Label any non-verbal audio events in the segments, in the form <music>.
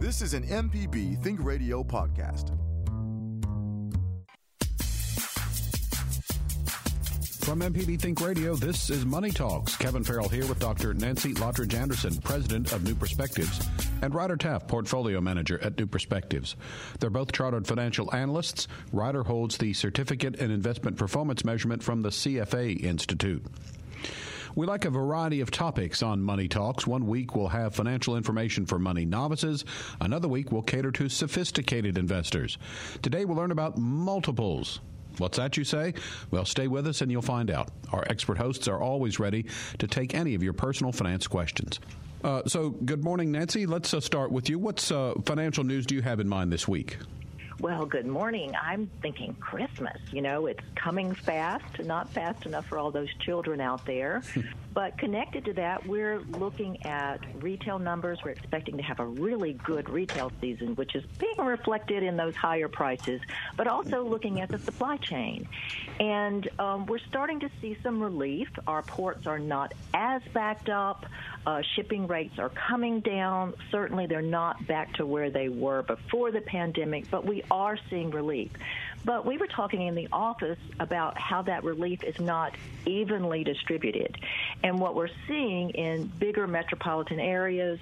This is an MPB Think Radio podcast. From MPB Think Radio, this is Money Talks. Kevin Farrell here with Dr. Nancy Lottridge Anderson, president of New Perspectives, and Ryder Taft, portfolio manager at New Perspectives. They're both chartered financial analysts. Ryder holds the Certificate in Investment Performance Measurement from the CFA Institute. We like a variety of topics on Money Talks. One week we'll have financial information for money novices. Another week we'll cater to sophisticated investors. Today we'll learn about multiples. What's that, you say? Well, stay with us and you'll find out. Our expert hosts are always ready to take any of your personal finance questions. Uh, so, good morning, Nancy. Let's uh, start with you. What's uh, financial news do you have in mind this week? Well, good morning. I'm thinking Christmas. You know, it's coming fast, not fast enough for all those children out there. <laughs> but connected to that, we're looking at retail numbers. We're expecting to have a really good retail season, which is being reflected in those higher prices, but also looking at the supply chain. And um, we're starting to see some relief. Our ports are not as backed up. Uh, shipping rates are coming down. Certainly, they're not back to where they were before the pandemic, but we are seeing relief. But we were talking in the office about how that relief is not evenly distributed. And what we're seeing in bigger metropolitan areas,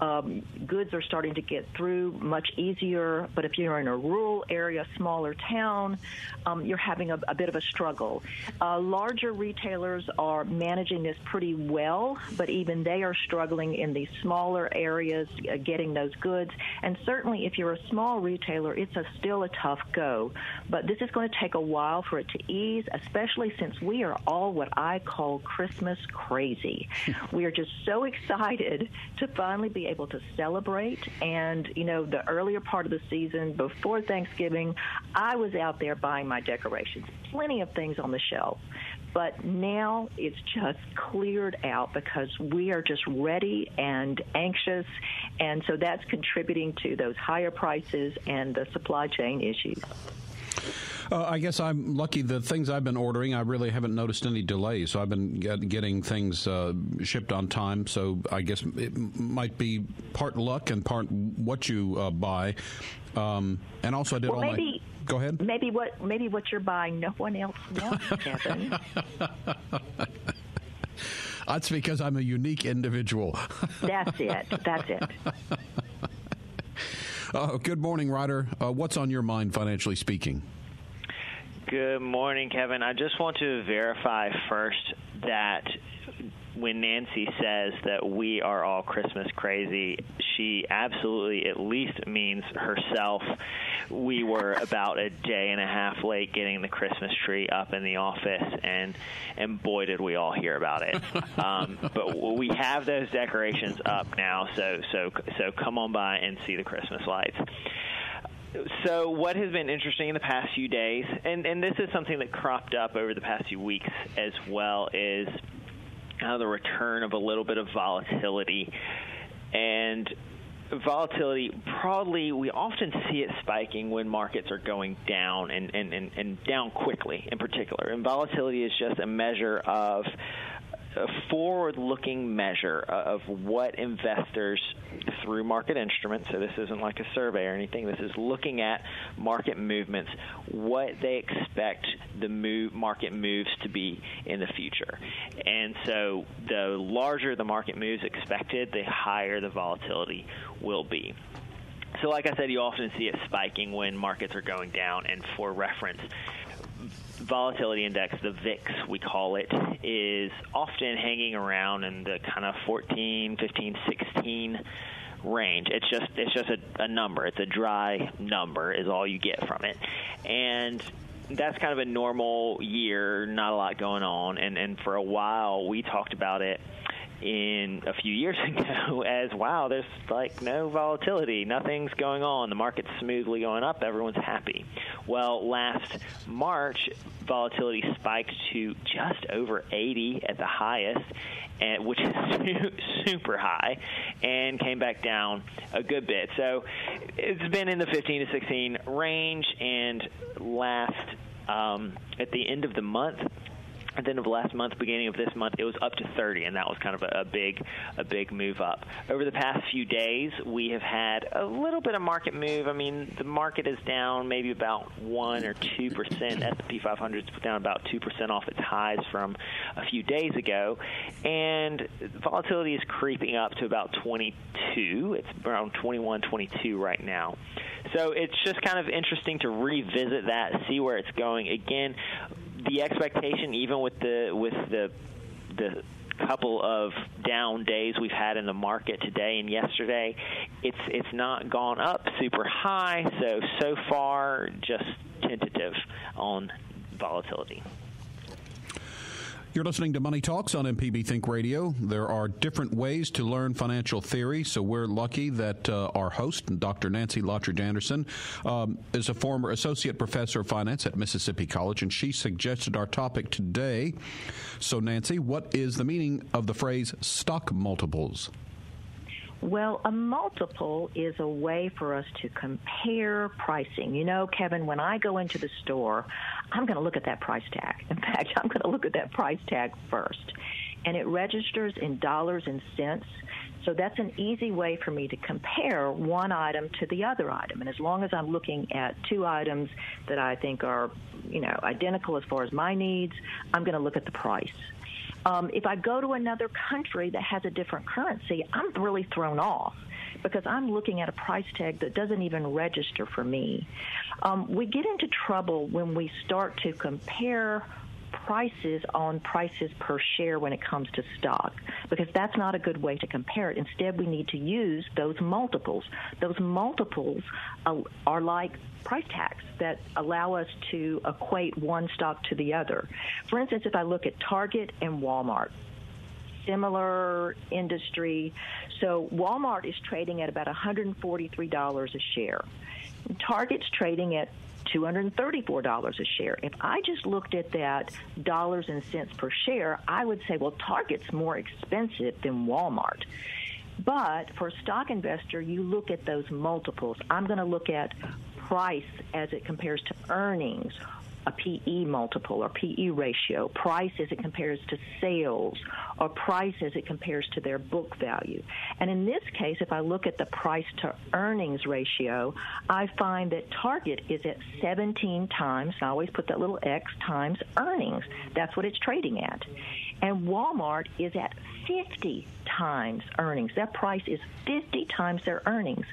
um, goods are starting to get through much easier. But if you're in a rural area, smaller town, um, you're having a, a, bit of a struggle. Uh, larger retailers are managing this pretty well, but even they are struggling in these smaller areas uh, getting those goods. And certainly, if you're a small retailer, it's a, still a tough go. But this is going to take a while for it to ease, especially since we are all what I call Christmas crazy. <laughs> we are just so excited to finally be able to celebrate. And, you know, the earlier part of the season, before Thanksgiving, I was out there buying my decorations, plenty of things on the shelf. But now it's just cleared out because we are just ready and anxious. And so that's contributing to those higher prices and the supply chain issues. Uh, I guess I'm lucky. The things I've been ordering, I really haven't noticed any delays. So I've been get, getting things uh, shipped on time. So I guess it might be part luck and part what you uh, buy. Um, and also, I did well, all maybe, my. Go ahead. Maybe what maybe what you're buying, no one else knows, <laughs> Kevin. That's because I'm a unique individual. That's it. That's it. <laughs> Uh, good morning, Ryder. Uh, what's on your mind, financially speaking? Good morning, Kevin. I just want to verify first that when Nancy says that we are all Christmas crazy, she absolutely at least means herself. We were about a day and a half late getting the Christmas tree up in the office, and and boy did we all hear about it. <laughs> Um, but we have those decorations up now, so so so come on by and see the Christmas lights. So, what has been interesting in the past few days, and, and this is something that cropped up over the past few weeks as well, is kind of the return of a little bit of volatility. And volatility, probably we often see it spiking when markets are going down and, and, and, and down quickly in particular. And volatility is just a measure of a forward-looking measure of what investors through market instruments. So this isn't like a survey or anything. This is looking at market movements, what they expect the move, market moves to be in the future. And so the larger the market moves expected, the higher the volatility will be. So, like I said, you often see it spiking when markets are going down. And for reference, volatility index, the VIX, we call it, is often hanging around in the kind of 14, 15, 16 range. It's just it's just a, a number. It's a dry number is all you get from it, and that's kind of a normal year. Not a lot going on, and and for a while we talked about it in a few years <laughs> ago as wow, there's like no volatility, nothing's going on, the market's smoothly going up, everyone's happy. Well, last March, volatility spiked to just over 80 at the highest, and, which is <laughs> super high, and came back down a good bit. So it's been in the 15 to 16 range, and last um, at the end of the month, at the end of last month, beginning of this month, it was up to 30, and that was kind of a, a big, a big move up. Over the past few days, we have had a little bit of market move. I mean, the market is down maybe about one or two percent. S&P 500 is down about two percent off its highs from a few days ago, and volatility is creeping up to about 22. It's around 21, 22 right now. So it's just kind of interesting to revisit that, see where it's going. Again, the expectation, even with the with the the couple of down days we've had in the market today and yesterday, it's it's not gone up super high. So so far, just tentative on volatility. You're listening to Money Talks on MPB Think Radio. There are different ways to learn financial theory, so we're lucky that uh, our host, Dr. Nancy Lottridge Anderson, um, is a former associate professor of finance at Mississippi College, and she suggested our topic today. So, Nancy, what is the meaning of the phrase stock multiples? Well, a multiple is a way for us to compare pricing. You know, Kevin, when I go into the store, I'm going to look at that price tag. In fact, <laughs> I'm going to look at that price tag first. And it registers in dollars and cents. So that's an easy way for me to compare one item to the other item. And as long as I'm looking at two items that I think are, you know, identical as far as my needs, I'm going to look at the price. Um, if I go to another country that has a different currency, I'm really thrown off because I'm looking at a price tag that doesn't even register for me. Um, we get into trouble when we start to compare prices on prices per share when it comes to stock because that's not a good way to compare it. Instead, we need to use those multiples. Those multiples uh, are like price tags that allow us to equate one stock to the other. For instance, if I look at Target and Walmart, similar industry. So Walmart is trading at about $143 a share. Target's trading at $234 a share. If I just looked at that dollars and cents per share, I would say, well, Target's more expensive than Walmart. But for a stock investor, you look at those multiples. I'm going to look at price as it compares to earnings a PE multiple or PE ratio, price as it compares to sales, or price as it compares to their book value. And in this case, if I look at the price to earnings ratio, I find that Target is at 17 times, I always put that little X times earnings. That's what it's trading at. And Walmart is at 50 times earnings. That price is 50 times their earnings,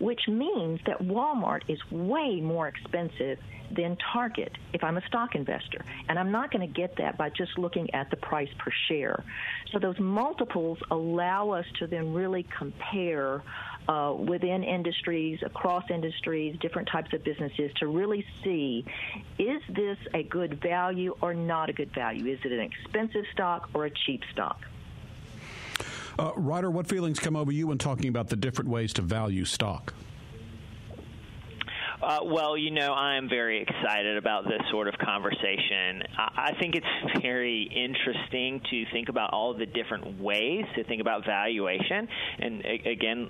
which means that Walmart is way more expensive than Target if I'm a stock investor. And I'm not going to get that by just looking at the price per share. So those multiples allow us to then really compare uh, within industries, across industries, different types of businesses to really see is this a good value or not a good value? Is it an expensive stock or a cheap stock? Uh, Ryder, what feelings come over you when talking about the different ways to value stock? Uh, well, you know, I'm very excited about this sort of conversation. I, I think it's <laughs> very interesting to think about all the different ways to think about valuation. And a- again,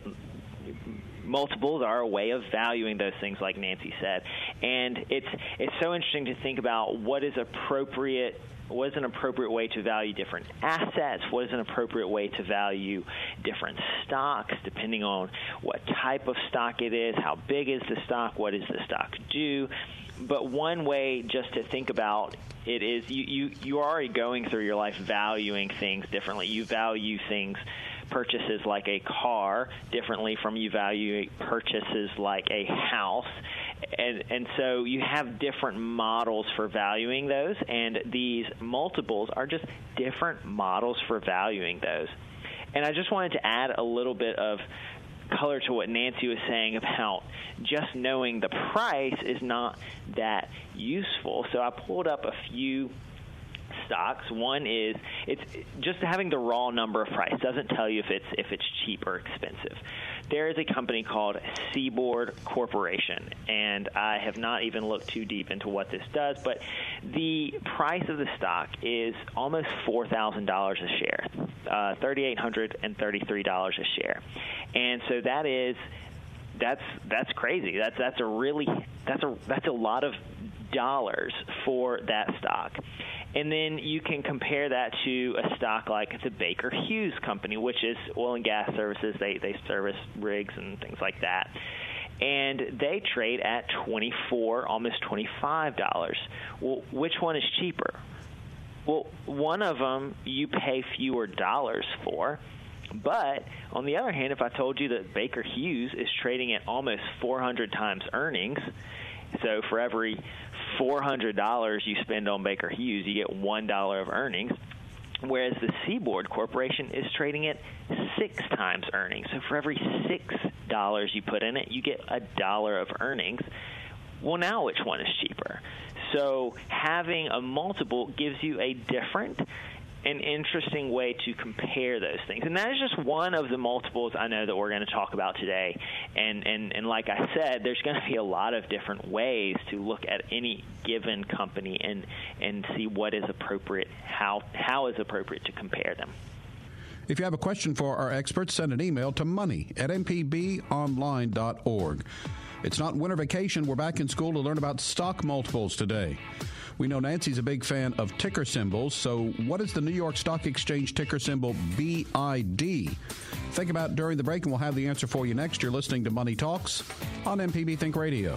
multiples are a way of valuing those things like Nancy said and it's it's so interesting to think about what is appropriate what is an appropriate way to value different assets? What is an appropriate way to value different stocks, depending on what type of stock it is, how big is the stock, what does the stock do? But one way just to think about it is you, you, you're already going through your life valuing things differently. You value things purchases like a car differently from you value purchases like a house and and so you have different models for valuing those, and these multiples are just different models for valuing those. And I just wanted to add a little bit of color to what Nancy was saying about just knowing the price is not that useful. So I pulled up a few stocks. One is it's just having the raw number of price doesn't tell you if it's if it's cheap or expensive. There is a company called Seaboard Corporation, and I have not even looked too deep into what this does, but the price of the stock is almost four thousand dollars a share, uh, thirty eight hundred and thirty three dollars a share, and so that is that's that's crazy. That's that's a really that's a that's a lot of dollars for that stock. And then you can compare that to a stock like the Baker Hughes Company, which is oil and gas services. They they service rigs and things like that. And they trade at 24, almost $25. Well, which one is cheaper? Well, one of them you pay fewer dollars for. But on the other hand, if I told you that Baker Hughes is trading at almost 400 times earnings, so for every $400 you spend on Baker Hughes, you get $1 of earnings. Whereas the Seaboard Corporation is trading at six times earnings. So for every six dollars you put in it, you get a dollar of earnings. Well, now which one is cheaper? So having a multiple gives you a different an interesting way to compare those things. And that is just one of the multiples I know that we're going to talk about today. And, and, and like I said, there's going to be a lot of different ways to look at any given company and, and see what is appropriate, how, how is appropriate to compare them. If you have a question for our experts, send an email to money at mpbonline.org. It's not winter vacation. We're back in school to learn about stock multiples today. We know Nancy's a big fan of ticker symbols, so what is the New York Stock Exchange ticker symbol BID? Think about during the break, and we'll have the answer for you next. You're listening to Money Talks on MPB Think Radio.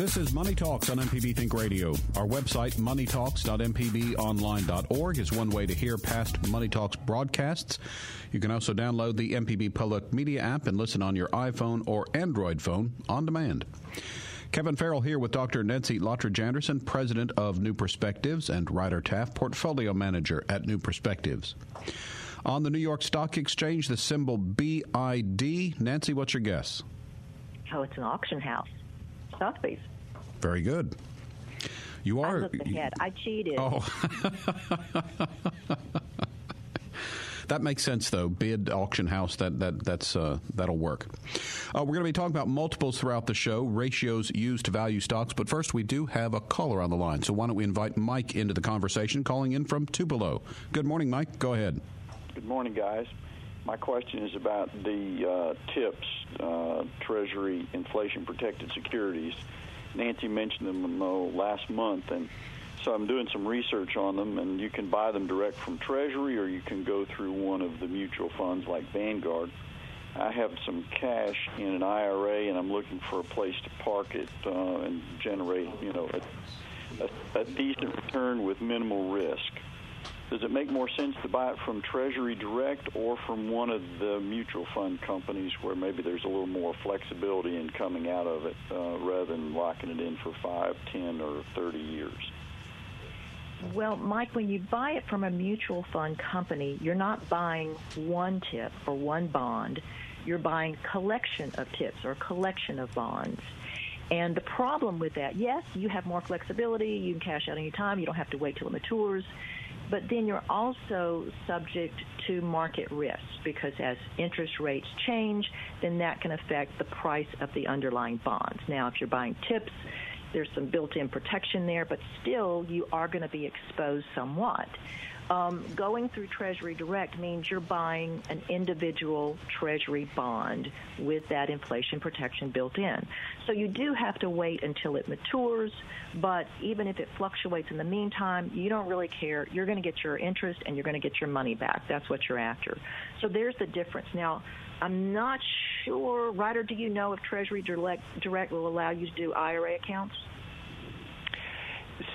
This is Money Talks on MPB Think Radio. Our website, moneytalks.mpbonline.org, is one way to hear past Money Talks broadcasts. You can also download the MPB Public Media app and listen on your iPhone or Android phone on demand. Kevin Farrell here with Dr. Nancy Lottridge Anderson, president of New Perspectives, and Ryder Taft, portfolio manager at New Perspectives. On the New York Stock Exchange, the symbol BID. Nancy, what's your guess? Oh, it's an auction house. Sotheby's. Very good. You are. I looked ahead. I cheated. Oh. <laughs> that makes sense, though. Bid auction house. That that that's uh, that'll work. Uh, we're going to be talking about multiples throughout the show, ratios used to value stocks. But first, we do have a caller on the line. So why don't we invite Mike into the conversation, calling in from Tupelo. Good morning, Mike. Go ahead. Good morning, guys. My question is about the uh, TIPS, uh, Treasury Inflation Protected Securities. Nancy mentioned them uh, last month, and so I'm doing some research on them. And you can buy them direct from Treasury, or you can go through one of the mutual funds like Vanguard. I have some cash in an IRA, and I'm looking for a place to park it uh, and generate, you know, a, a, a decent return with minimal risk does it make more sense to buy it from Treasury Direct or from one of the mutual fund companies where maybe there's a little more flexibility in coming out of it uh, rather than locking it in for five, ten, or 30 years? Well, Mike, when you buy it from a mutual fund company, you're not buying one tip or one bond. You're buying collection of tips or collection of bonds. And the problem with that, yes, you have more flexibility. You can cash out any time. You don't have to wait till it matures. But then you're also subject to market risk because as interest rates change, then that can affect the price of the underlying bonds. Now, if you're buying tips, there's some built-in protection there, but still you are going to be exposed somewhat. Um, going through Treasury Direct means you're buying an individual Treasury bond with that inflation protection built in. So you do have to wait until it matures, but even if it fluctuates in the meantime, you don't really care. You're going to get your interest and you're going to get your money back. That's what you're after. So there's the difference. Now, I'm not sure, Ryder, do you know if Treasury Direct, Direct will allow you to do IRA accounts?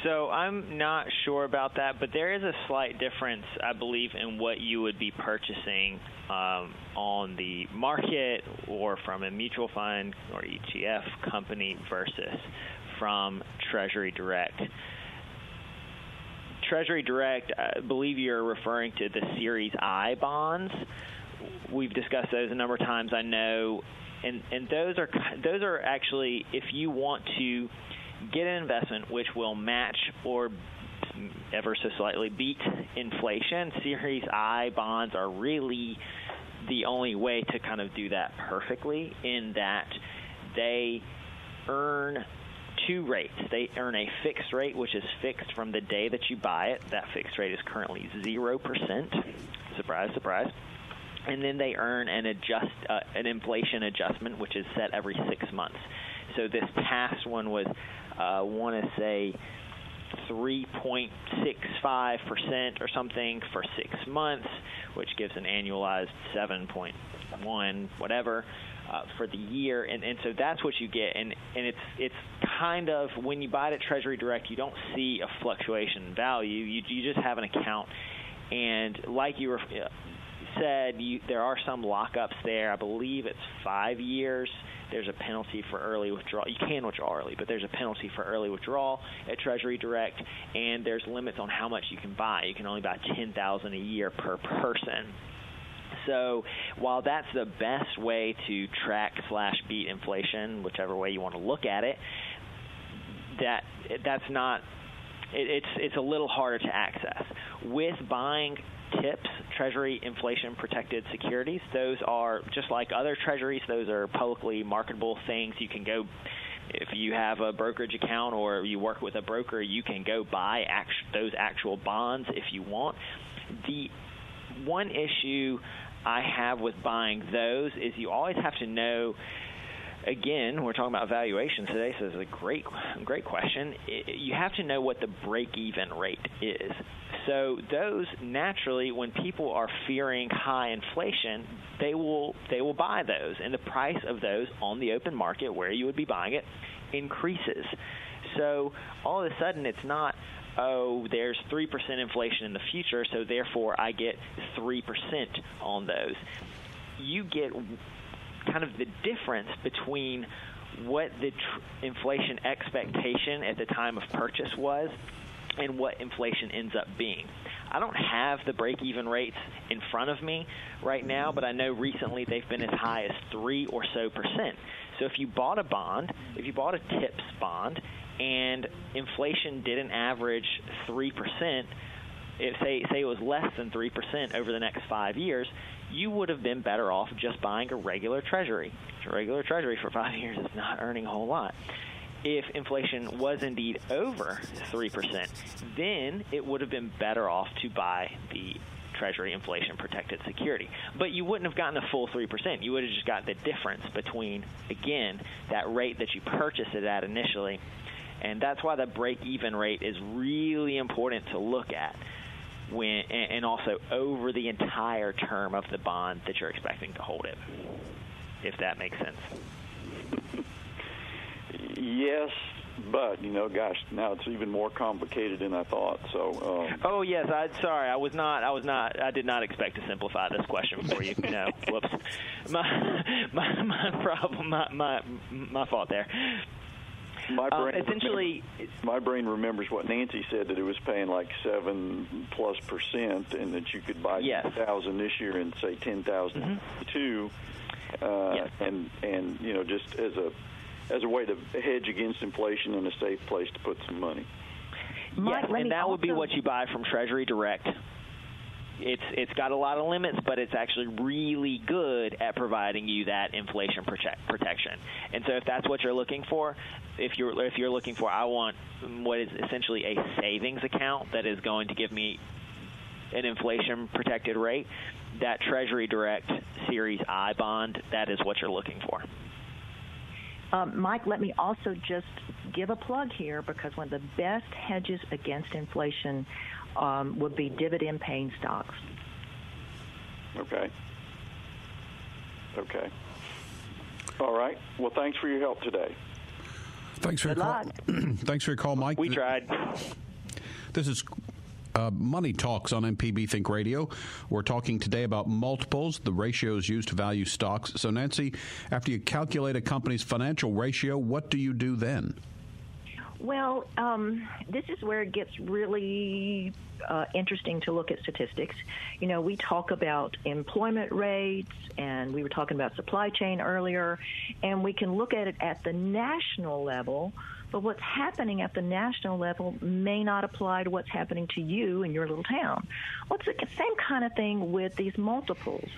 So I'm not sure about that, but there is a slight difference, I believe, in what you would be purchasing um, on the market or from a mutual fund or ETF company versus from Treasury Direct. Treasury Direct, I believe you're referring to the Series I bonds. We've discussed those a number of times. I know, and and those are those are actually if you want to get an investment which will match or ever so slightly beat inflation. Series I bonds are really the only way to kind of do that perfectly in that they earn two rates. They earn a fixed rate, which is fixed from the day that you buy it. That fixed rate is currently 0%. Surprise, surprise. And then they earn an adjust uh, an inflation adjustment, which is set every six months. So this past one was uh, want to say 3.65% or something for six months, which gives an annualized 7.1 whatever uh, for the year, and and so that's what you get, and and it's it's kind of when you buy it at Treasury Direct, you don't see a fluctuation in value. You you just have an account, and like you were uh, said, you, there are some lockups there. I believe it's five years there's a penalty for early withdrawal. You can withdraw early, but there's a penalty for early withdrawal at Treasury Direct, and there's limits on how much you can buy. You can only buy 10,000 a year per person. So while that's the best way to track slash beat inflation, whichever way you want to look at it, that that's not it, it's it's a little harder to access. With buying TIPS, Treasury Inflation Protected Securities. Those are just like other treasuries, those are publicly marketable things. You can go if you have a brokerage account or you work with a broker, you can go buy act- those actual bonds if you want. The one issue I have with buying those is you always have to know again, we're talking about valuation today, so it's a great, great question. It, you have to know what the break-even rate is. So those naturally, when people are fearing high inflation, they will they will buy those, and the price of those on the open market where you would be buying it increases. So all of a sudden, it's not oh, there's 3% inflation in the future, so therefore I get 3% on those. You get kind of the difference between what the tr- inflation expectation at the time of purchase was and what inflation ends up being. I don't have the break even rates in front of me right now, but I know recently they've been as high as 3 or so percent. So if you bought a bond, if you bought a TIPS bond, and inflation didn't average 3%, if say say it was less than 3% over the next 5 years, you would have been better off just buying a regular treasury. A regular treasury for 5 years is not earning a whole lot if inflation was indeed over 3%, then it would have been better off to buy the Treasury inflation protected security. But you wouldn't have gotten the full 3%. You would have just got the difference between, again, that rate that you purchased it at initially. And that's why the break even rate is really important to look at. When, and also over the entire term of the bond that you're expecting to hold it, if that makes sense. Yes, but you know, gosh, now it's even more complicated than I thought. So. Um, oh yes, I sorry, I was not, I was not, I did not expect to simplify this question for you. no, whoops, <laughs> my my my problem, my my my fault there. My um, brain um, essentially, my brain remembers what Nancy said that it was paying like seven plus percent, and that you could buy yes. thousand this year and say ten thousand mm-hmm. two, uh, yes. and and you know just as a as a way to hedge against inflation and a safe place to put some money. Mike, yes, and that also... would be what you buy from Treasury Direct. It's it's got a lot of limits, but it's actually really good at providing you that inflation protect, protection. And so, if that's what you're looking for, if you're if you're looking for, I want what is essentially a savings account that is going to give me an inflation protected rate. That Treasury Direct Series I bond, that is what you're looking for. Um, Mike, let me also just give a plug here because one of the best hedges against inflation um, would be dividend paying stocks. Okay. Okay. All right. Well, thanks for your help today. Thanks for Good your call. <clears throat> Thanks for your call, Mike. We tried. This is uh, Money Talks on MPB Think Radio. We're talking today about multiples, the ratios used to value stocks. So, Nancy, after you calculate a company's financial ratio, what do you do then? Well, um, this is where it gets really uh, interesting to look at statistics. You know, we talk about employment rates, and we were talking about supply chain earlier, and we can look at it at the national level. But what's happening at the national level may not apply to what's happening to you in your little town. Well, it's the same kind of thing with these multiples.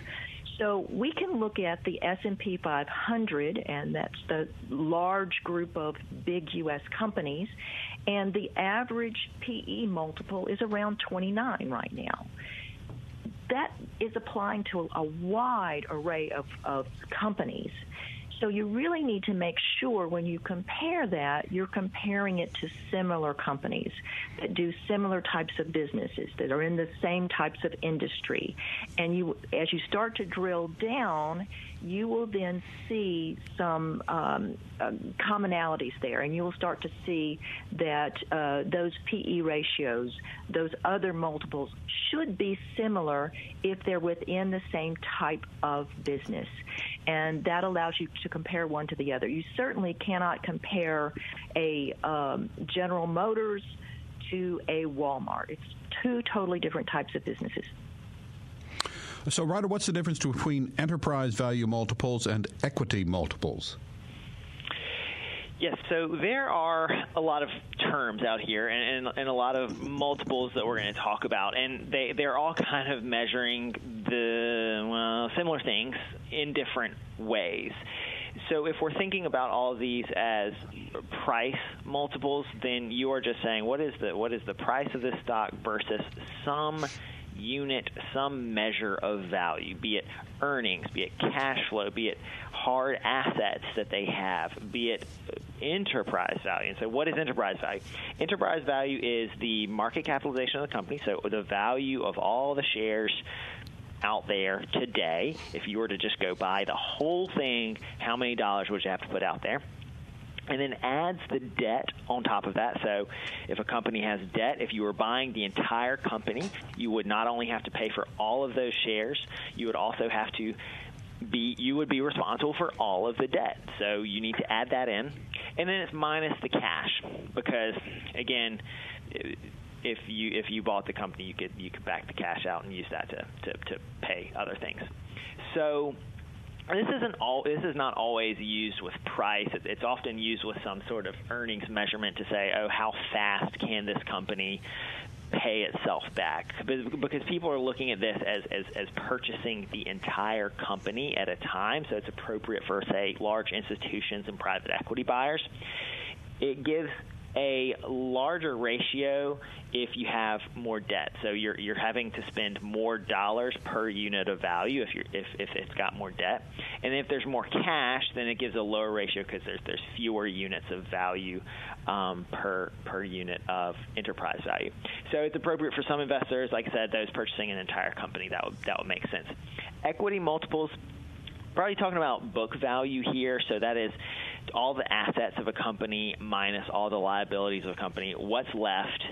So we can look at the S&P 500, and that's the large group of big U.S. companies, and the average PE multiple is around 29 right now. That is applying to a wide array of, of companies. So you really need to make sure when you compare that, you're comparing it to similar companies that do similar types of businesses that are in the same types of industry. And you, as you start to drill down, you will then see some um, um, commonalities there, and you will start to see that uh, those PE ratios, those other multiples, should be similar if they're within the same type of business. And that allows you to compare one to the other. You certainly cannot compare a um, General Motors to a Walmart. It's two totally different types of businesses. So, Ryder, what's the difference between enterprise value multiples and equity multiples? Yes, so there are a lot of terms out here and, and, and, a lot of multiples that we're going to talk about, and they, they're all kind of measuring the well, similar things in different ways. So if we're thinking about all of these as price multiples, then you are just saying what is the what is the price of this stock versus some unit some measure of value, be it earnings, be it cash flow, be it hard assets that they have, be it enterprise value. And so, what is enterprise value? Enterprise value is the market capitalization of the company, so the value of all the shares out there today. If you were to just go buy the whole thing, how many dollars would you have to put out there? And then adds the debt on top of that. So, if a company has debt, if you were buying the entire company, you would not only have to pay for all of those shares, you would also have to be you would be responsible for all of the debt. So you need to add that in, and then it's minus the cash because again. If you if you bought the company, you could you could back the cash out and use that to, to, to pay other things. So this isn't all. This is not always used with price. It's often used with some sort of earnings measurement to say, oh, how fast can this company pay itself back? Because people are looking at this as, as, as purchasing the entire company at a time. So it's appropriate for, say, large institutions and private equity buyers. It gives a larger ratio if you have more debt. So you're you're having to spend more dollars per unit of value if you're if, if it's got more debt. And if there's more cash, then it gives a lower ratio because there's there's fewer units of value um, per per unit of enterprise value. So it's appropriate for some investors, like I said, those purchasing an entire company. That would that would make sense. Equity multiples. Probably talking about book value here, so that is all the assets of a company minus all the liabilities of a company. What's left?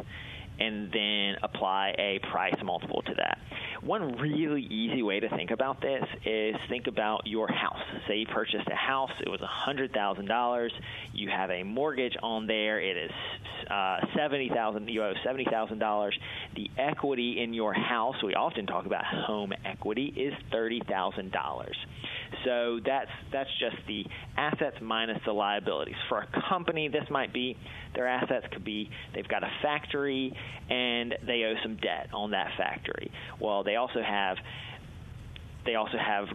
and then apply a price multiple to that. One really easy way to think about this is think about your house. Say you purchased a house, it was $100,000. You have a mortgage on there, it is uh, 70000 you owe $70,000. The equity in your house, we often talk about home equity, is $30,000. So that's that's just the assets minus the liabilities. For a company, this might be their assets could be they've got a factory and they owe some debt on that factory. Well, they also have they also have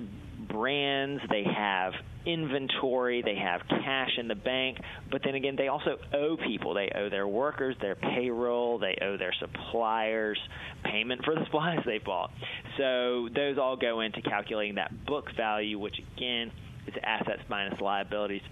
brands, they have inventory, they have cash in the bank, but then again, they also owe people. They owe their workers their payroll, they owe their suppliers payment for the <laughs> supplies they bought. So those all go into calculating that book value, which again is assets minus liabilities.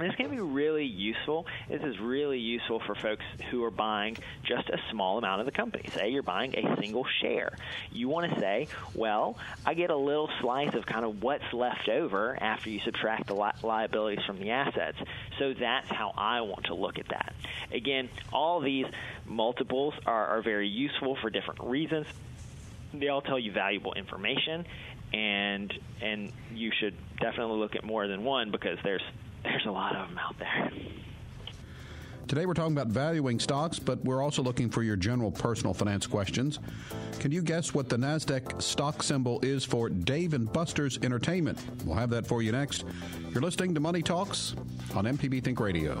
This can be really useful. This is really useful for folks who are buying just a small amount of the company. Say you're buying a single share. You want to say, well, I get a little slice of kind of what's left over after you subtract the li- liabilities from the assets. So that's how I want to look at that. Again, all these multiples are, are very useful for different reasons. They all tell you valuable information, and and you should definitely look at more than one because there's there's a lot of them out there. Today we're talking about valuing stocks, but we're also looking for your general personal finance questions. Can you guess what the NASDAQ stock symbol is for Dave and Buster's Entertainment? We'll have that for you next. You're listening to Money Talks on MPB Think Radio.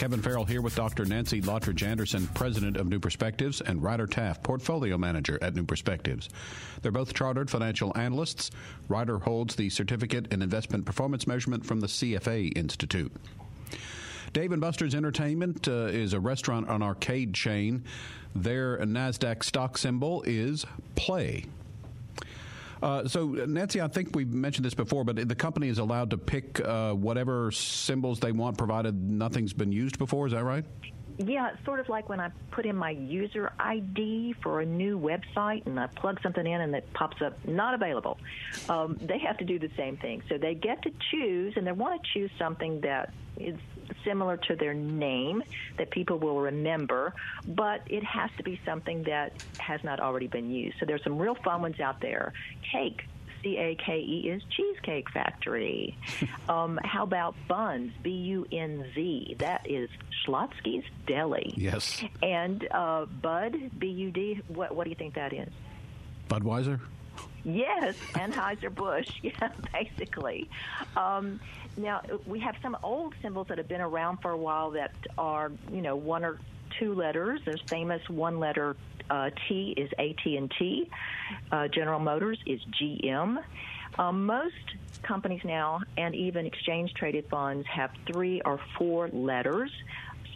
Kevin Farrell here with Dr. Nancy Lottridge Anderson, President of New Perspectives, and Ryder Taft, Portfolio Manager at New Perspectives. They're both chartered financial analysts. Ryder holds the Certificate in Investment Performance Measurement from the CFA Institute. Dave and Buster's Entertainment uh, is a restaurant and arcade chain. Their NASDAQ stock symbol is PLAY. Uh, so, Nancy, I think we've mentioned this before, but the company is allowed to pick uh, whatever symbols they want, provided nothing's been used before. Is that right? Yeah, it's sort of like when I put in my user ID for a new website and I plug something in and it pops up not available. Um, they have to do the same thing. So they get to choose, and they want to choose something that is similar to their name that people will remember, but it has to be something that has not already been used. So there's some real fun ones out there. Cake. C A K E is Cheesecake Factory. <laughs> um, how about buns? B U N Z. That is Schlotzsky's Deli. Yes. And uh, Bud, B U D. What, what do you think that is? Budweiser? Yes, Anheuser-Busch. <laughs> Yeah, basically. Um, now we have some old symbols that have been around for a while that are, you know, one or two letters. There's famous one-letter uh, T is AT&T. Uh, General Motors is GM. Um, most companies now, and even exchange-traded funds, have three or four letters.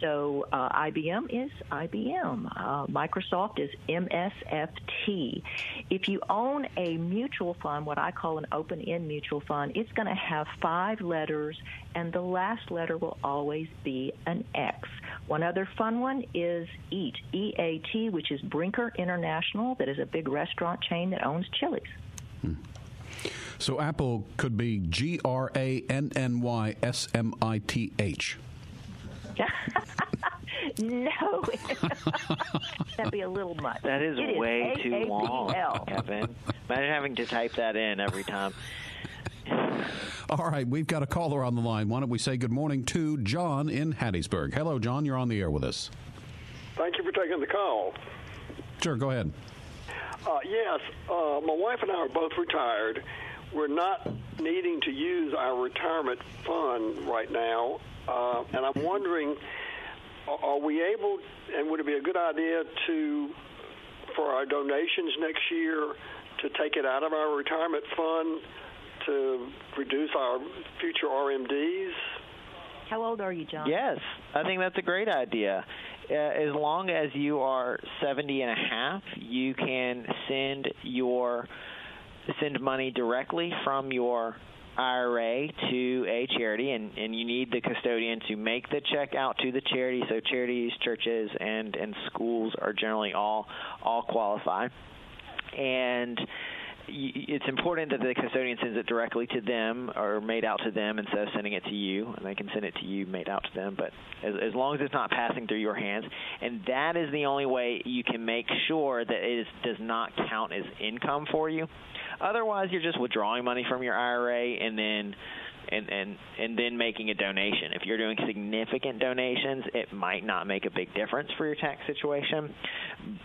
So uh, IBM is IBM. Uh, Microsoft is MSFT. If you own a mutual fund, what I call an open end mutual fund, it's going to have five letters, and the last letter will always be an X. One other fun one is EAT, E A T, which is Brinker International, that is a big restaurant chain that owns Chili's. Hmm. So Apple could be G R A N N Y S M I T H. <laughs> no, <laughs> that'd be a little much. That is it way is too long, Kevin. Imagine having to type that in every time. <laughs> All right, we've got a caller on the line. Why don't we say good morning to John in Hattiesburg? Hello, John. You're on the air with us. Thank you for taking the call. Sure, go ahead. Uh, yes, uh, my wife and I are both retired. We're not needing to use our retirement fund right now, uh, and I'm wondering, are we able, and would it be a good idea to, for our donations next year, to take it out of our retirement fund to reduce our future RMDs? How old are you, John? Yes, I think that's a great idea. Uh, as long as you are 70 and a half, you can send your send money directly from your IRA to a charity, and, and you need the custodian to make the check out to the charity. So charities, churches, and and schools are generally all all qualify, and it's important that the custodian sends it directly to them or made out to them instead of sending it to you. And they can send it to you made out to them, but as, as long as it's not passing through your hands, and that is the only way you can make sure that it is, does not count as income for you. Otherwise, you're just withdrawing money from your IRA and then and and and then making a donation. If you're doing significant donations, it might not make a big difference for your tax situation,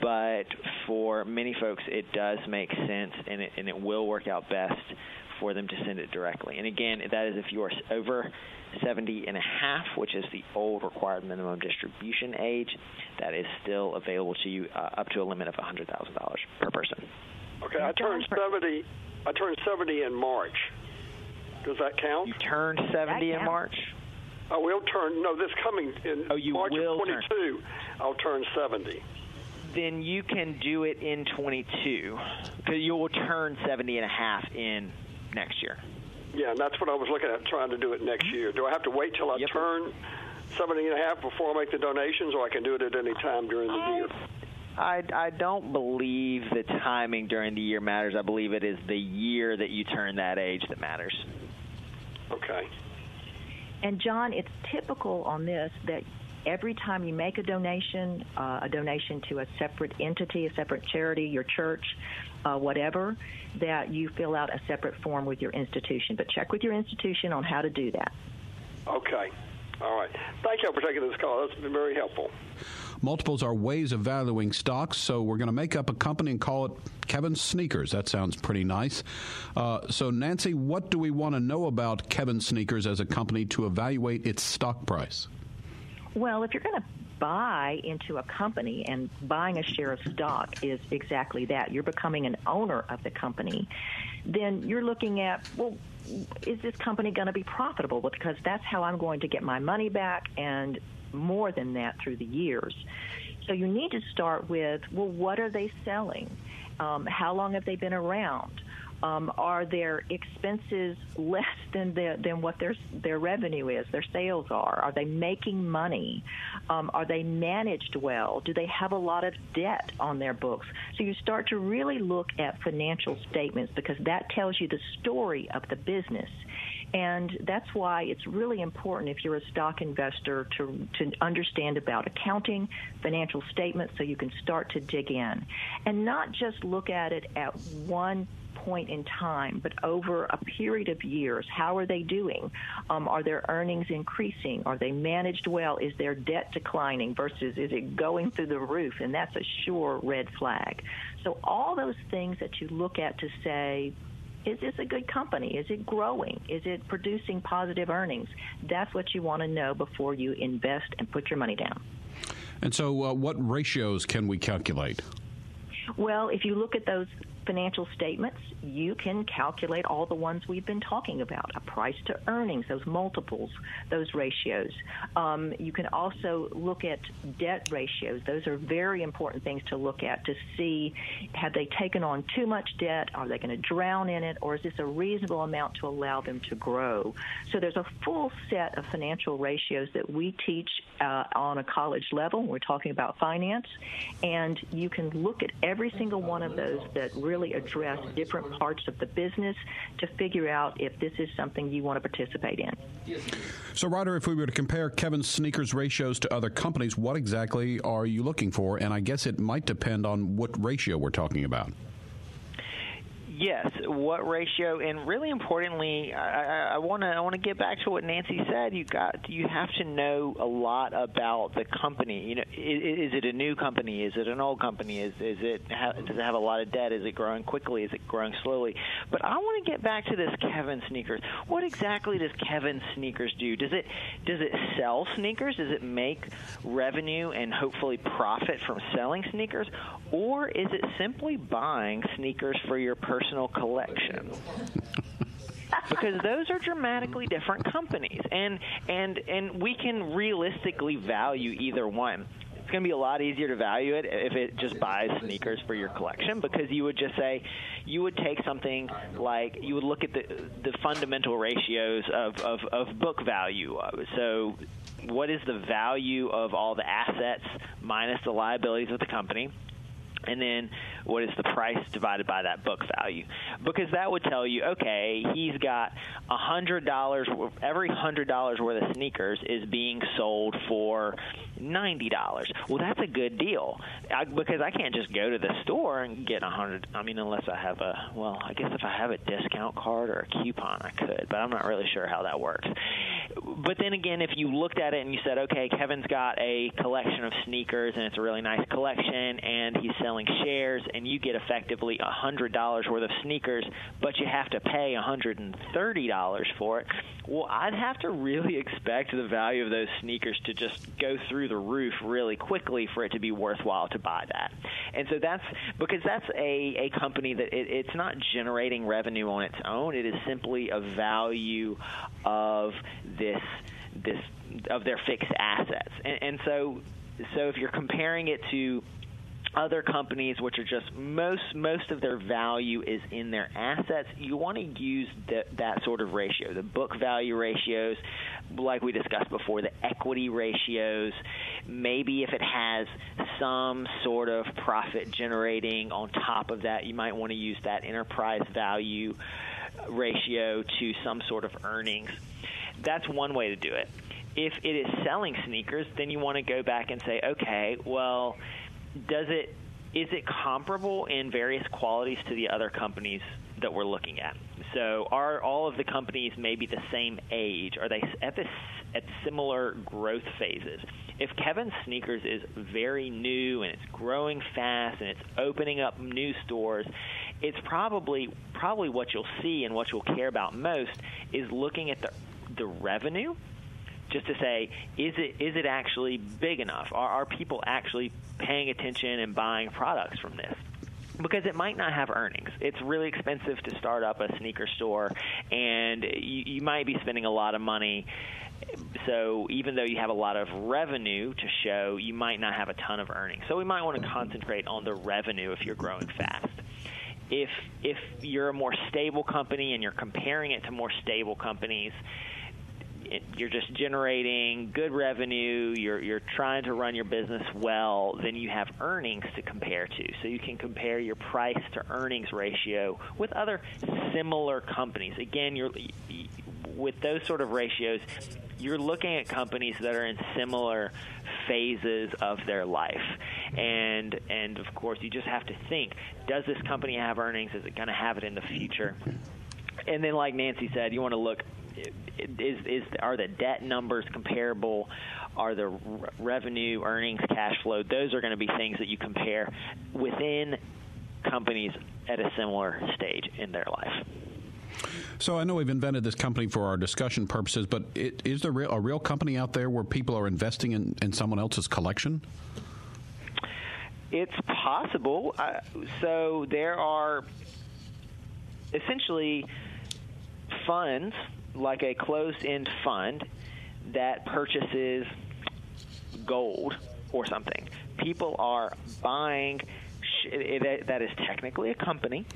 but for many folks, it does make sense, and it and it will work out best for them to send it directly. And again, that is if you are over 70 and a half, which is the old required minimum distribution age, that is still available to you uh, up to a limit of $100,000 per person. Okay, I turned 70. I turned 70 in March. Does that count? You turned 70 in March? I will turn, no, this coming in oh, you March will of 22, turn. I'll turn 70. Then you can do it in 22 because you will turn 70 and a half in next year. Yeah, and that's what I was looking at, trying to do it next mm-hmm. year. Do I have to wait till I yep. turn 70 and a half before I make the donations, or I can do it at any time during the year? I, I don't believe the timing during the year matters. I believe it is the year that you turn that age that matters. Okay. And John, it's typical on this that every time you make a donation, uh, a donation to a separate entity, a separate charity, your church, uh, whatever, that you fill out a separate form with your institution. But check with your institution on how to do that. Okay. All right. Thank you for taking this call. That's been very helpful. Multiples are ways of valuing stocks, so we're going to make up a company and call it Kevin Sneakers. That sounds pretty nice. Uh, so, Nancy, what do we want to know about Kevin Sneakers as a company to evaluate its stock price? Well, if you're going to buy into a company and buying a share of stock is exactly that. You're becoming an owner of the company. Then you're looking at, well, is this company going to be profitable? Because that's how I'm going to get my money back and more than that through the years. So you need to start with, well, what are they selling? Um, how long have they been around? Um, are their expenses <laughs> less than the, than what their their revenue is? Their sales are. Are they making money? Um, are they managed well? Do they have a lot of debt on their books? So you start to really look at financial statements because that tells you the story of the business. And that's why it's really important if you're a stock investor to, to understand about accounting, financial statements, so you can start to dig in. And not just look at it at one point in time, but over a period of years. How are they doing? Um, are their earnings increasing? Are they managed well? Is their debt declining versus is it going through the roof? And that's a sure red flag. So all those things that you look at to say, is this a good company? Is it growing? Is it producing positive earnings? That's what you want to know before you invest and put your money down. And so, uh, what ratios can we calculate? Well, if you look at those financial statements, you can calculate all the ones we've been talking about a price to earnings, those multiples, those ratios. Um, you can also look at debt ratios. Those are very important things to look at to see have they taken on too much debt? Are they going to drown in it? Or is this a reasonable amount to allow them to grow? So there's a full set of financial ratios that we teach uh, on a college level. We're talking about finance. And you can look at every single one of those that really address different parts of the business to figure out if this is something you want to participate in. So, Ryder, if we were to compare Kevin's sneakers ratios to other companies, what exactly are you looking for? And I guess it might depend on what ratio we're talking about. Yes, what ratio? And really importantly, I want to I want to get back to what Nancy said. You got you have to know a lot about the company. You know, is, is it a new company? Is it an old company? Is is it does it have a lot of debt? Is it growing quickly? Is it growing slowly? But I want to get back to this Kevin Sneakers. What exactly does Kevin Sneakers do? Does it does it sell sneakers? Does it make revenue and hopefully profit from selling sneakers, or is it simply buying sneakers for your personal collection. because those are dramatically different companies. And and and we can realistically value either one. It's going to be a lot easier to value it if it just buys sneakers for your collection because you would just say you would take something like you would look at the the fundamental ratios of of, of book value so what is the value of all the assets minus the liabilities of the company and then what is the price divided by that book value? Because that would tell you okay he's got a hundred dollars every hundred dollars worth of sneakers is being sold for ninety dollars. Well that's a good deal. I, because i can't just go to the store and get a hundred i mean unless i have a well i guess if i have a discount card or a coupon i could but i'm not really sure how that works. But then again if you looked at it and you said okay kevin's got a collection of sneakers and it's a really nice collection and he's selling shares and you get effectively a $100 worth of sneakers, but you have to pay a $130 for it, well, I'd have to really <laughs> expect the value of those sneakers to just go through the roof really quickly for it to be worthwhile to buy that. And so that's because that's a, a company that it, it's not generating revenue on its own. It is simply a value of this this of their fixed assets. And, and so so if you're comparing it to other companies which are just most most of their value is in their assets you want to use that sort of ratio the book value ratios like we discussed before the equity ratios maybe if it has some sort of profit generating on top of that you might want to use that enterprise value ratio to some sort of earnings. That's one way to do it. If it is selling sneakers then you want to go back and say okay well does it is it comparable in various qualities to the other companies that we're looking at? So are all of the companies maybe the same age? Are they at this at similar growth phases? If Kevin Sneakers is very new and it's growing fast and it's opening up new stores, it's probably probably what you'll see and what you'll care about most is looking at the the revenue just to say, is it is it actually big enough? Are, are people actually paying attention and buying products from this? Because it might not have earnings. It's really expensive to start up a sneaker store, and you, you might be spending a lot of money. So even though you have a lot of revenue to show, you might not have a ton of earnings. So we might want to concentrate on the revenue if you're growing fast. If if you're a more stable company and you're comparing it to more stable companies, you're just generating good revenue, you're you're trying to run your business well, then you have earnings to compare to. So you can compare your price to earnings ratio with other similar companies. Again, you're with those sort of ratios, you're looking at companies that are in similar phases of their life. And and of course, you just have to think, does this company have earnings? Is it going to have it in the future? And then like Nancy said, you want to look is is are the debt numbers comparable? Are the revenue, earnings, cash flow? Those are going to be things that you compare within companies at a similar stage in their life. So I know we've invented this company for our discussion purposes, but it, is there a real company out there where people are investing in, in someone else's collection? It's possible. Uh, so there are essentially funds like a closed-end fund that purchases gold or something. People are buying that is technically a company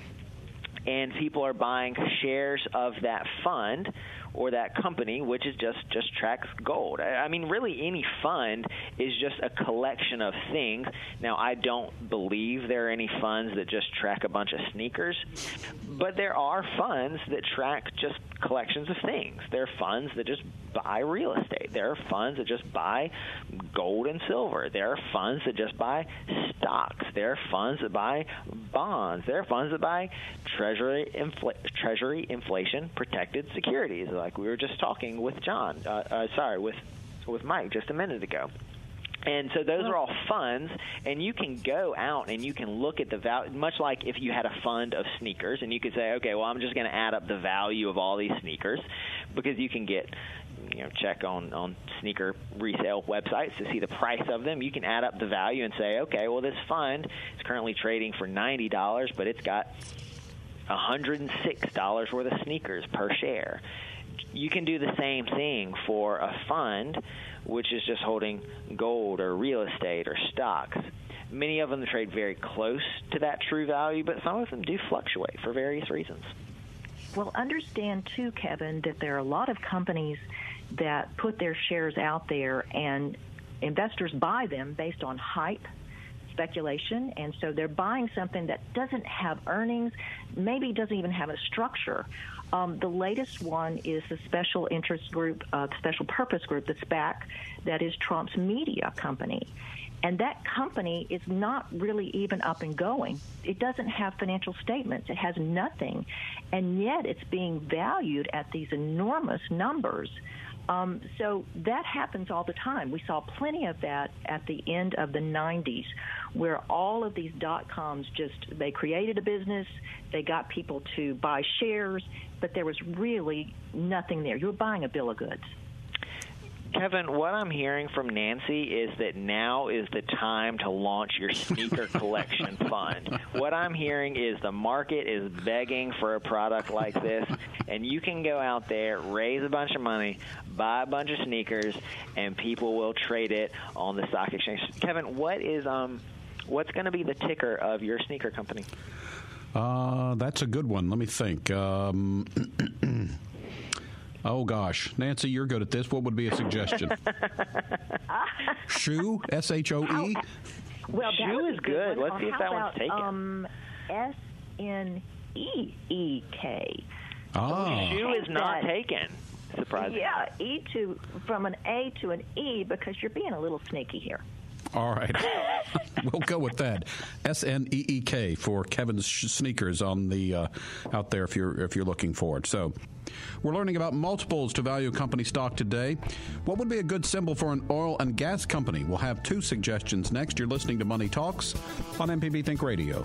and people are buying shares of that fund or that company, which is just just tracks gold. I mean, really, any fund is just a collection of things. Now, I don't believe there are any funds that just track a bunch of sneakers, but there are funds that track just collections of things. There are funds that just buy real estate. There are funds that just buy gold and silver. There are funds that just buy stocks. There are funds that buy bonds. There are funds that buy treasury infl- treasury inflation protected securities, like we were just talking with John. Uh, uh, sorry, with with Mike just a minute ago. And so those are all funds, and you can go out and you can look at the value, much like if you had a fund of sneakers, and you could say, okay, well, I'm just going to add up the value of all these sneakers because you can get, you know, check on, on sneaker resale websites to see the price of them. You can add up the value and say, okay, well, this fund is currently trading for $90, but it's got $106 worth of sneakers per share. You can do the same thing for a fund which is just holding gold or real estate or stocks. Many of them trade very close to that true value, but some of them do fluctuate for various reasons. Well, understand too, Kevin, that there are a lot of companies that put their shares out there and investors buy them based on hype speculation, and so they're buying something that doesn't have earnings, maybe doesn't even have a structure. Um, the latest one is the special interest group, uh, special purpose group, the SPAC, that is Trump's media company. And that company is not really even up and going. It doesn't have financial statements. It has nothing. And yet it's being valued at these enormous numbers. Um, so that happens all the time. We saw plenty of that at the end of the 90s, where all of these dot coms just they created a business, they got people to buy shares, but there was really nothing there. You were buying a bill of goods. Kevin, what I'm hearing from Nancy is that now is the time to launch your sneaker <laughs> collection fund. What I'm hearing is the market is begging for a product like this, and you can go out there, raise a bunch of money, buy a bunch of sneakers, and people will trade it on the stock exchange. Kevin, what is um, what's going to be the ticker of your sneaker company? Uh, that's a good one. Let me think. Um, <clears throat> Oh gosh, Nancy, you're good at this. What would be a suggestion? <laughs> Shoe, S H O E. Well, Shoe is good. Let's see if that one's taken. Um, S N E E K. Ah, Shoe is not taken. Surprising. Yeah, E to from an A to an E because you're being a little sneaky here. All right. <laughs> we'll go with that. S N E E K for Kevin's sneakers on the uh, out there if you're if you're looking for it. So. We're learning about multiples to value company stock today. What would be a good symbol for an oil and gas company? We'll have two suggestions next. You're listening to Money Talks on MPB Think Radio.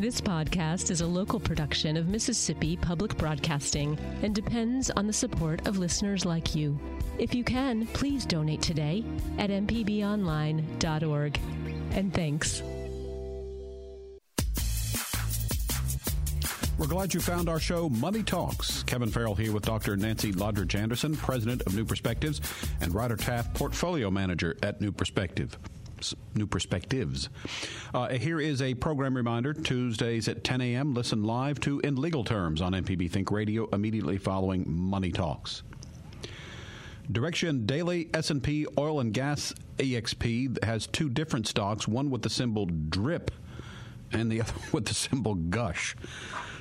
This podcast is a local production of Mississippi Public Broadcasting and depends on the support of listeners like you. If you can, please donate today at mpbonline.org. And thanks. We're glad you found our show, Money Talks. Kevin Farrell here with Dr. Nancy Lottridge Anderson, President of New Perspectives, and Ryder Taft, Portfolio Manager at New Perspective. New Perspectives. Uh, here is a program reminder Tuesdays at 10 a.m. Listen live to In Legal Terms on MPB Think Radio immediately following Money Talks. Direxion Daily S&P Oil and Gas EXP has two different stocks, one with the symbol DRIP and the <laughs> other with the symbol GUSH.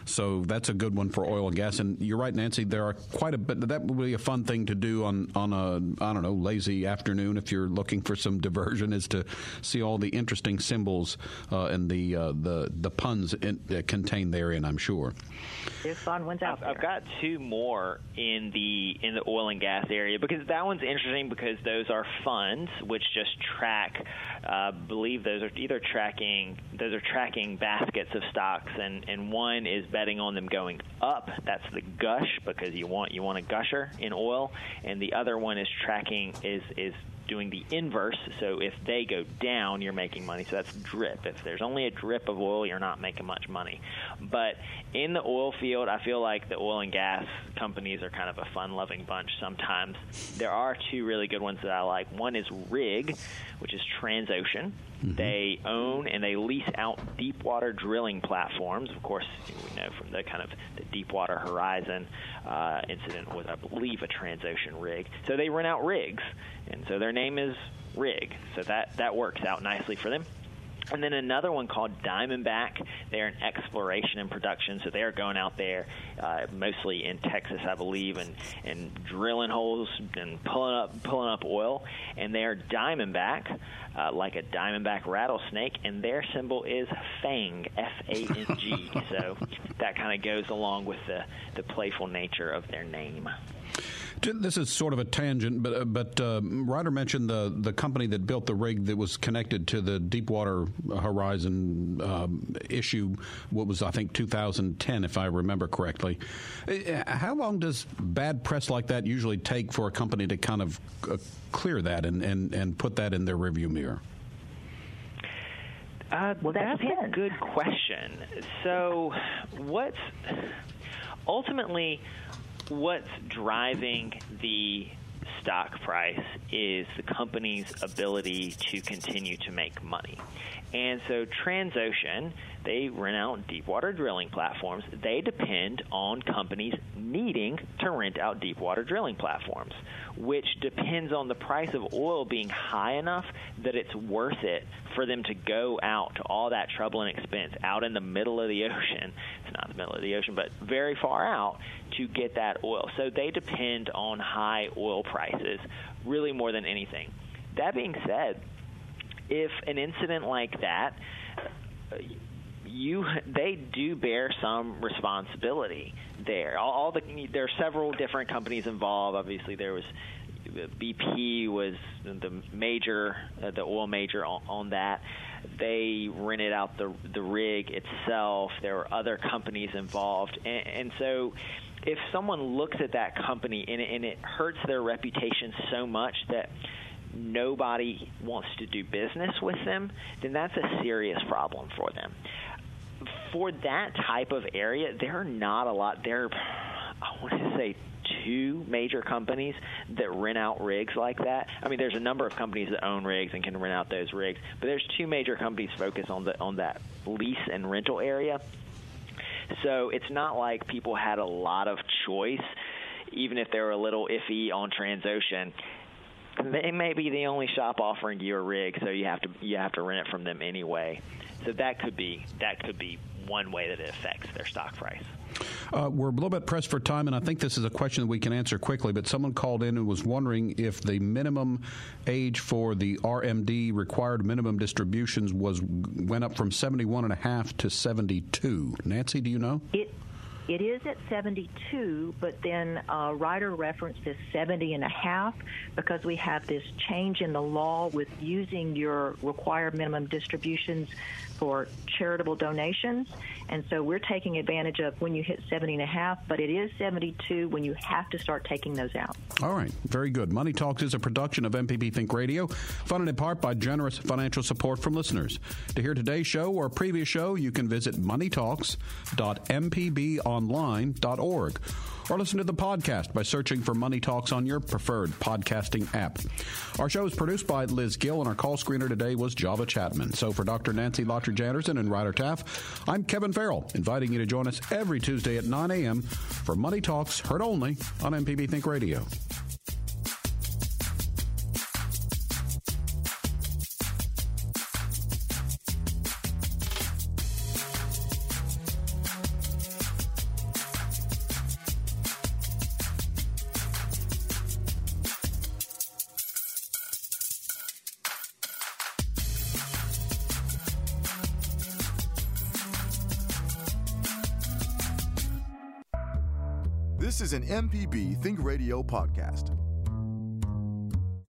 So that's a good one for oil and gas. And you're right, Nancy. There are quite a bit. That would be a fun thing to do on on a I don't know lazy afternoon if you're looking for some <laughs> diversion. Is to see all the interesting symbols uh, and the uh, the the puns in, uh, contained therein. I'm sure. There's fun ones out I've, there. I've got two more in the in the oil and gas area because that one's interesting because those are funds which just track. Uh, believe those are either tracking those are tracking baskets of stocks and and one is betting on them going up. That's the gush because you want you want a gusher in oil, and the other one is tracking is is doing the inverse. So if they go down, you're making money. So that's drip. If there's only a drip of oil, you're not making much money. But in the oil field, I feel like the oil and gas companies are kind of a fun-loving bunch sometimes. There are two really good ones that I like. One is Rig, which is Transocean. Mm-hmm. They own and they lease out deep water drilling platforms. Of course, we know from the kind of the Deepwater Horizon uh, incident was, I believe, a Transocean rig. So they rent out rigs, and so their name is Rig. So that that works out nicely for them. And then another one called Diamondback. They're in exploration and production, so they're going out there, uh, mostly in Texas, I believe, and, and drilling holes and pulling up pulling up oil. And they're Diamondback, uh, like a diamondback rattlesnake, and their symbol is Fang, F A N G. <laughs> so that kind of goes along with the the playful nature of their name. This is sort of a tangent, but uh, but uh, Ryder mentioned the the company that built the rig that was connected to the Deepwater Horizon um, issue. What was I think 2010, if I remember correctly. Uh, how long does bad press like that usually take for a company to kind of uh, clear that and, and, and put that in their review mirror? Uh, well, that's a good question. So, what's ultimately what's driving the stock price is the company's ability to continue to make money. And so Transocean, they rent out deepwater drilling platforms. They depend on companies needing to rent out deepwater drilling platforms, which depends on the price of oil being high enough that it's worth it for them to go out to all that trouble and expense out in the middle of the ocean. <laughs> It's not the middle of the ocean, but very far out to get that oil. So they depend on high oil prices really more than anything. That being said, if an incident like that, you they do bear some responsibility there. All, all the there are several different companies involved. Obviously, there was BP was the major, uh, the oil major on, on that. They rented out the the rig itself. There were other companies involved, and, and so if someone looks at that company and and it hurts their reputation so much that nobody wants to do business with them, then that's a serious problem for them. For that type of area, there are not a lot. There, I want to say two major companies that rent out rigs like that. I mean, there's a number of companies that own rigs and can rent out those rigs, but there's two major companies focused on the on that lease and rental area. So it's not like people had a lot of choice, even if they were a little iffy on Transocean they may be the only shop offering you a rig, so you have to you have to rent it from them anyway. So that could be that could be one way that it affects their stock price. Uh, we're a little bit pressed for time, and I think this is a question that we can answer quickly. But someone called in and was wondering if the minimum age for the RMD required minimum distributions was went up from seventy one and a half to seventy two. Nancy, do you know? It it is at 72, but then uh, Ryder referenced is 70 and a half because we have this change in the law with using your required minimum distributions for charitable donations. And so we're taking advantage of when you hit 70 and a half, but it is 72 when you have to start taking those out. All right. Very good. Money Talks is a production of MPB Think Radio, funded in part by generous financial support from listeners. To hear today's show or previous show, you can visit moneytalks.mpbonline.org or listen to the podcast by searching for Money Talks on your preferred podcasting app. Our show is produced by Liz Gill, and our call screener today was Java Chapman. So for Dr. Nancy Lottridge Anderson and Ryder Taff, I'm Kevin Farrell, inviting you to join us every Tuesday at 9 a.m. for Money Talks, heard only on MPB Think Radio. MPB Think Radio podcast.